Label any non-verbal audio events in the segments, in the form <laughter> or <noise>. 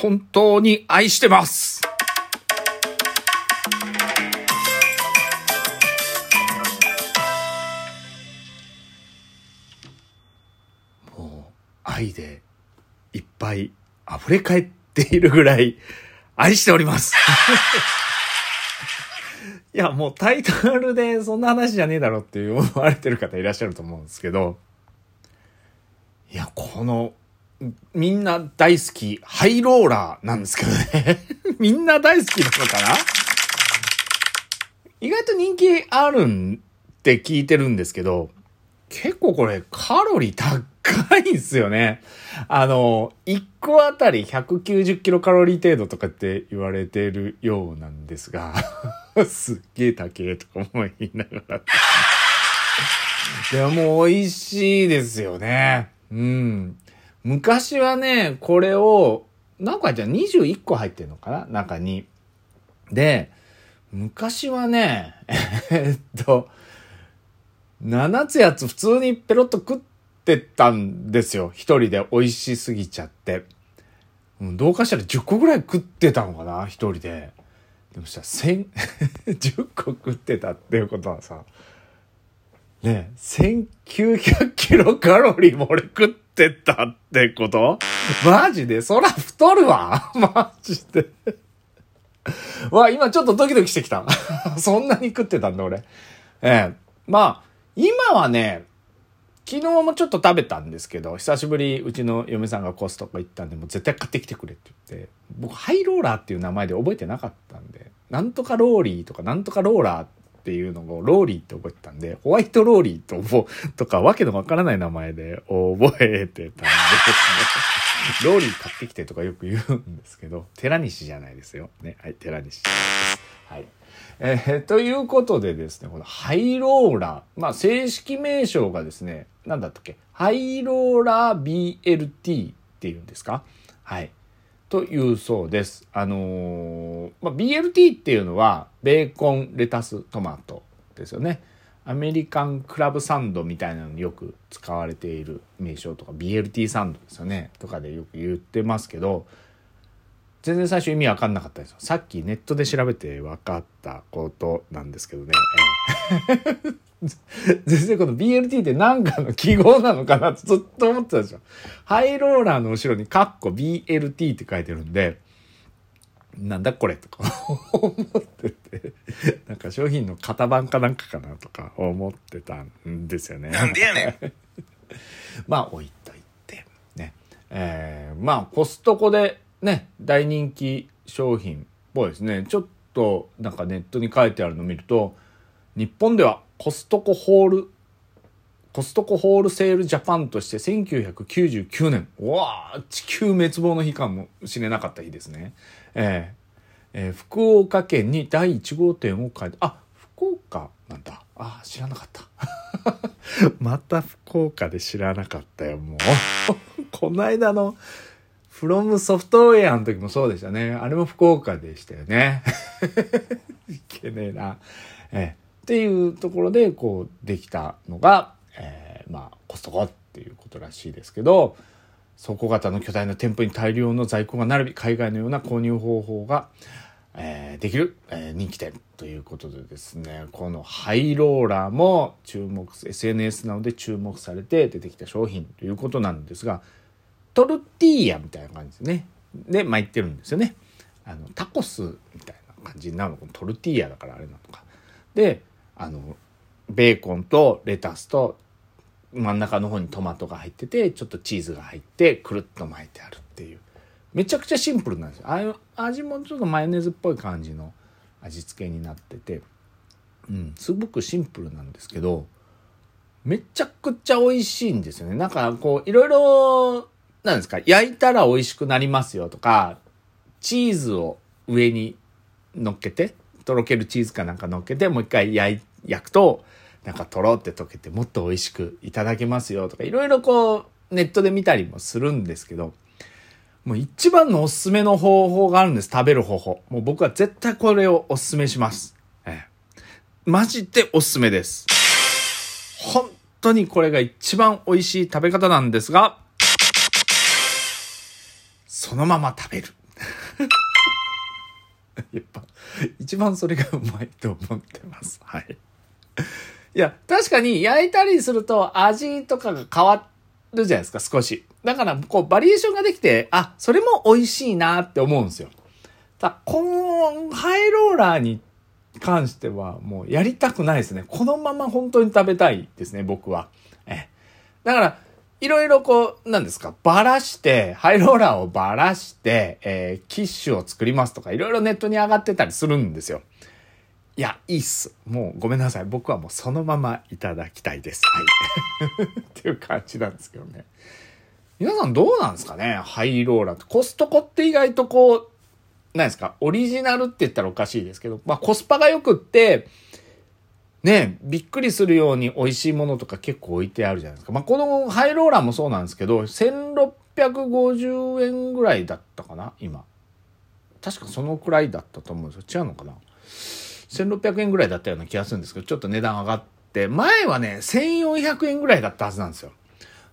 本当に愛してます。もう、愛でいっぱい溢れ返っているぐらい愛しております。<laughs> いや、もうタイトルでそんな話じゃねえだろって思われてる方いらっしゃると思うんですけど、いや、この、みんな大好き、ハイローラーなんですけどね。<laughs> みんな大好きなのかな？意外と人気あるんって聞いてるんですけど、結構これカロリー高いんすよね。あの、1個あたり190キロカロリー程度とかって言われてるようなんですが、<laughs> すっげえ高えとか思いながら。でも美味しいですよね。うん。昔はね、これを、なんかじゃあ21個入ってんのかな？中に。で、昔はね、<laughs> えっと、7つやつ普通にペロッと食ってたんですよ。一人で美味しすぎちゃって。うどうかしたら10個ぐらい食ってたのかな？一人で。でもしたら1000、10 <laughs> 個食ってたっていうことはさ、ねえ、1900キロカロリーも俺食ってってたってこと？マジで？そら太るわ <laughs> マジで。わ、今ちょっとドキドキしてきた。<laughs> そんなに食ってたんだ俺。ええまあ、今はね、昨日もちょっと食べたんですけど、久しぶりうちの嫁さんがコストコ行ったんで、もう絶対買ってきてくれって言って、僕ハイローラーっていう名前で覚えてなかったんで、なんとかローリーとかなんとかローラーってていうのをローリーって覚えてたんで、ホワイトローリーと覚とかわけのわからない名前で覚えてたんですね。ローリー買ってきてとかよく言うんですけど、寺西じゃないですよ。ね。はい、寺西じゃないです。はい。えーということでですね、このハイローラー、まあ正式名称がですね、なんだったっけ、ハイローラー BLT っていうんですか？はい。というそうです。あのーまあ、BLT っていうのは、ベーコン、レタス、トマトですよね。アメリカンクラブサンドみたいなのによく使われている名称とか、BLT サンドですよね。とかでよく言ってますけど、全然最初意味わかんなかったですよ。さっきネットで調べて分かったことなんですけどね。え <laughs> え全然この BLT って何かの記号なのかなってずっと思ってたんですよ。ハイローラーの後ろにカッコ BLT って書いてるんで、なんだこれとか <laughs> 思ってて、なんか商品の型番かなんかかなとか思ってたんですよね。なんでやねん。<laughs> まあ置いといてねえーまあコストコでね大人気商品っぽいですねちょっとなんかネットに書いてあるのを見ると日本ではコストコホールコストコホールセールジャパンとして1999年うわあ地球滅亡の日かもしれなかった日ですねえーえー福岡県に第1号店を開いてあ福岡なんだあ知らなかった <laughs> また福岡で知らなかったよ、もう。<laughs> この間の、フロムソフトウェアの時もそうでしたね。あれも福岡でしたよね。<laughs> いけねえな。ええっていうところで、こう、できたのが、えーまあ、コストコっていうことらしいですけど、倉庫型の巨大な店舗に大量の在庫が並び、海外のような購入方法が、えーできる、えー人気店ということでですね、このハイローラーも注目、SNS などで注目されて出てきた商品ということなんですが、トルティーヤみたいな感じですね。で、巻いてるんですよね。あの、タコスみたいな感じになの。このトルティーヤだからあれなのか。で、あの、ベーコンとレタスと真ん中の方にトマトが入ってて、ちょっとチーズが入って、くるっと巻いてあるっていう。めちゃくちゃシンプルなんですよ。ああ味もちょっとマヨネーズっぽい感じの味付けになってて、うん、すごくシンプルなんですけど、めちゃくちゃ美味しいんですよね。なんかこう、いろいろ、なんですか、焼いたら美味しくなりますよとか、チーズを上に乗っけて、とろけるチーズかなんか乗っけて、もう一回焼い焼くと、なんかとろって溶けてもっと美味しくいただけますよとか、いろいろこう、ネットで見たりもするんですけど、もう一番のおすすめの方法があるんです。食べる方法。もう僕は絶対これをおすすめします。ええ。マジでおすすめです。本当にこれが一番美味しい食べ方なんですが、そのまま食べる。<laughs> やっぱ、一番それがうまいと思ってます。はい。<laughs> いや、確かに焼いたりすると味とかが変わるじゃないですか、少し。だから、こう、バリエーションができて、あ、それも美味しいなって思うんですよ。たこのハイローラーに関してはもうやりたくないですね。このまま本当に食べたいですね、僕は。えだから、いろいろこう、なんですか、ばらして、ハイローラーをばらして、えー、キッシュを作りますとか、いろいろネットに上がってたりするんですよ。いや、いいっす。もうごめんなさい。僕はもうそのままいただきたいです。はい。<laughs> っていう感じなんですけどね。皆さんどうなんですかね？ハイローラーって。コストコって意外とこう、何ですか？オリジナルって言ったらおかしいですけど、まあコスパが良くって、ね、びっくりするように美味しいものとか結構置いてあるじゃないですか。まあ、このハイローラーもそうなんですけど、1650円ぐらいだったかな今。確かそのくらいだったと思うんですよ。違うのかな？?1600 円ぐらいだったような気がするんですけど、ちょっと値段上がって、前はね、1400円ぐらいだったはずなんですよ。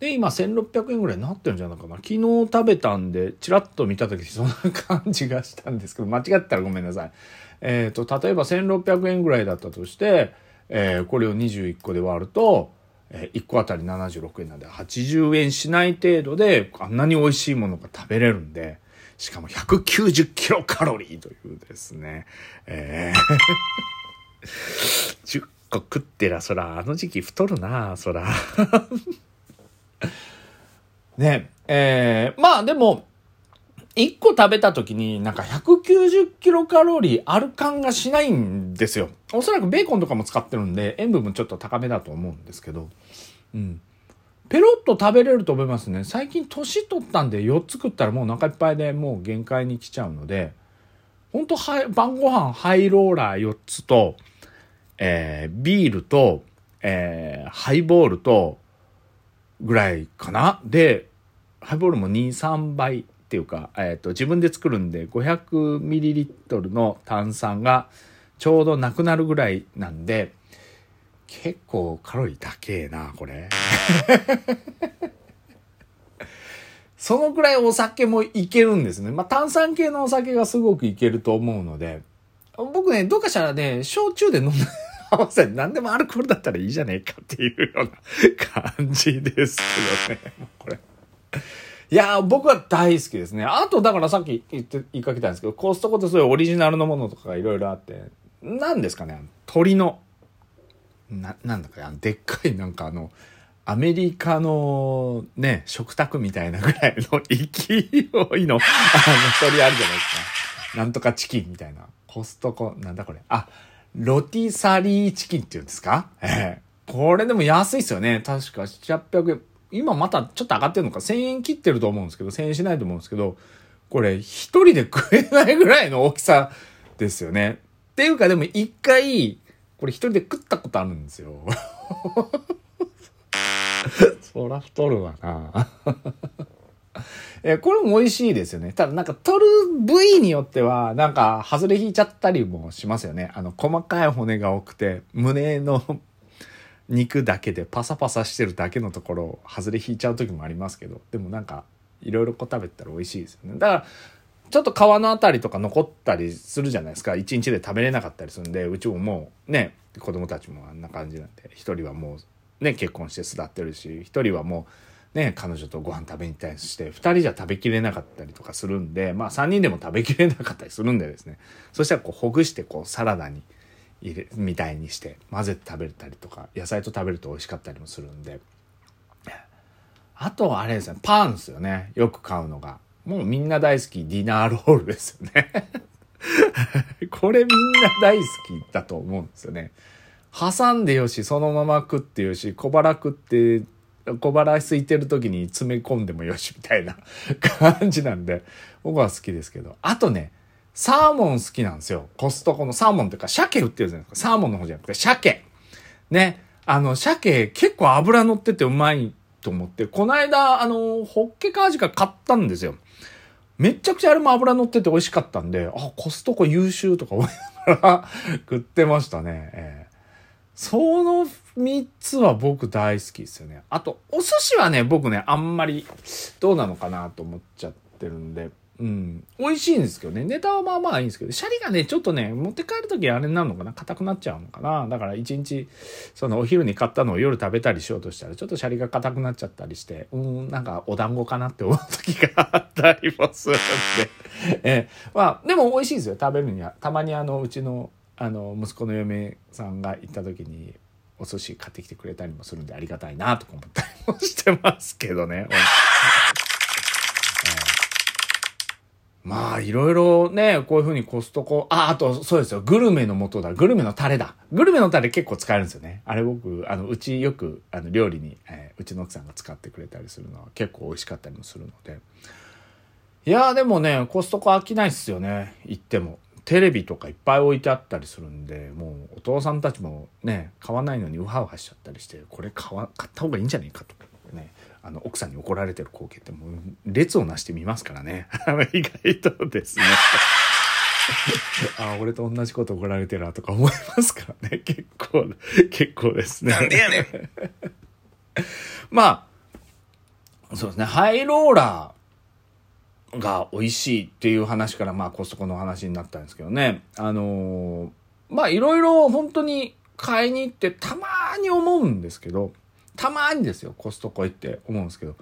で、今1600円ぐらいになってるんじゃないかな。昨日食べたんで、チラッと見た時そんな感じがしたんですけど、間違ったらごめんなさい。えっ、ー、と、例えば1600円ぐらいだったとして、えー、これを21個で割ると、えー、1個あたり76円なんで80円しない程度であんなに美味しいものが食べれるんで、しかも190キロカロリーというですね、えー、<laughs> 10個食ってら、そら、あの時期太るな、そら。<laughs> ね、えー、まあでも、1個食べた時になんか190キロカロリーある感がしないんですよ。おそらくベーコンとかも使ってるんで塩分もちょっと高めだと思うんですけど。うん。ペロッと食べれると思いますね。最近年取ったんで4つ食ったらもうお腹いっぱいでもう限界に来ちゃうので、ほんと晩ご飯ハイローラー4つと、えー、ビールと、えー、ハイボールと、ぐらいかな。で、ハイボールも2、3倍っていうか、えっ、ー、と、自分で作るんで 500ml の炭酸がちょうどなくなるぐらいなんで、結構カロリー高えな、これ。<laughs> そのくらいお酒もいけるんですね。まあ、炭酸系のお酒がすごくいけると思うので、僕ね、どうかしたらね、焼酎で飲んで、合わせ何でもアルコールだったらいいじゃねえかっていうような感じですけどね。これ。いや僕は大好きですね。あと、だからさっき言って、言いかけたんですけど、コストコってそういうオリジナルのものとかがいろいろあって、何ですかね、鳥の、な、なんだか、でっかいなんかあの、アメリカのね、食卓みたいなぐらいの勢いの、あの、鳥あるじゃないですか。なんとかチキンみたいな。コストコ、なんだこれ。あ、ロティサリーチキンっていうんですか？ええ、これでも安いっすよね。確か700円。今またちょっと上がってるのか、1000円切ってると思うんですけど、1000円しないと思うんですけど、これ一人で食えないぐらいの大きさですよね。っていうかでも一回、これ一人で食ったことあるんですよ。<laughs> そら太るわな。<laughs> えこれも美味しいですよね。ただなんか取る部位によっては、なんか外れ引いちゃったりもしますよね。あの細かい骨が多くて、胸の <laughs> 肉だけでパサパサしてるだけのところを外れ引いちゃう時もありますけどでもなんかいろいろこう食べたら美味しいですよねだからちょっと皮のあたりとか残ったりするじゃないですか一日で食べれなかったりするんでうちももうね子供たちもあんな感じなんで一人はもうね結婚して巣立ってるし一人はもうね彼女とご飯食べに行ったりして2人じゃ食べきれなかったりとかするんでまあ3人でも食べきれなかったりするんでですね。そしたらこうほぐしてこうサラダに入れみたいにして混ぜて食べたりとか野菜と食べると美味しかったりもするんで。あとあれですねパンですよね。よく買うのが。もうみんな大好きディナーロールですよね。<laughs> これみんな大好きだと思うんですよね。挟んでよしそのまま食ってよし小腹食って小腹空いてる時に詰め込んでもよしみたいな <laughs> 感じなんで僕は好きですけどあとねサーモン好きなんですよ。コストコのサーモンっていうか、鮭売ってるじゃないですか。サーモンの方じゃなくて、鮭。ね。あの、鮭結構油乗っててうまいと思って、この間、あの、ホッケカージが買ったんですよ。めちゃくちゃあれも油乗ってて美味しかったんで、あ、コストコ優秀とか思いながら <laughs> 食ってましたね。え、その3つは僕大好きですよね。あと、お寿司はね、僕ね、あんまりどうなのかなと思っちゃってるんで、うん。美味しいんですけどね。ネタはまあまあいいんですけど、シャリがね、ちょっとね、持って帰るときあれになるのかな硬くなっちゃうのかなだから一日、そのお昼に買ったのを夜食べたりしようとしたら、ちょっとシャリが硬くなっちゃったりして、うん、なんかお団子かなって思う時があったりもするんで。えまあ、でも美味しいですよ。食べるには。たまにあの、うちの、あの、息子の嫁さんが行った時に、お寿司買ってきてくれたりもするんでありがたいなとか思ったりもしてますけどね。まあ、いろいろね、こういうふうにコストコ、あ、あと、そうですよ、グルメの素だ、グルメのタレだ。グルメのタレ結構使えるんですよね。あれ僕、あの、うちよく、あの、料理に、えーうちの奥さんが使ってくれたりするのは結構美味しかったりもするので。いやでもね、コストコ飽きないっすよね、行っても。テレビとかいっぱい置いてあったりするんで、もうお父さんたちもね、買わないのにウハウハしちゃったりして、これ買わ、買った方がいいんじゃないかとかね、あの、奥さんに怒られてる光景ってもう列をなしてみますからね。<laughs> 意外とですね。<laughs> あ、俺と同じこと怒られてるなとか思いますからね。<laughs> 結構、結構ですね。なんでやねん。まあ、そうですね、ハイローラーが美味しいっていう話から、まあコストコの話になったんですけどね。あのーまあいろいろ本当に買いに行ってたまに思うんですけど、たまにですよ、コストコ行って思うんですけど、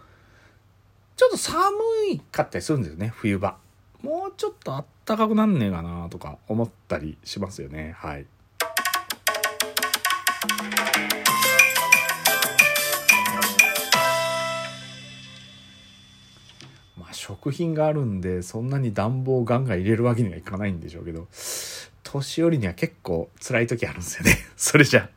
ちょっと寒いかったりするんですよね、冬場。もうちょっとあったかくなんねえかなとか思ったりしますよね。はい。食品があるんでそんなに暖房ガンガン入れるわけにはいかないんでしょうけど年寄りには結構辛い時あるんですよね。<laughs> それじゃあ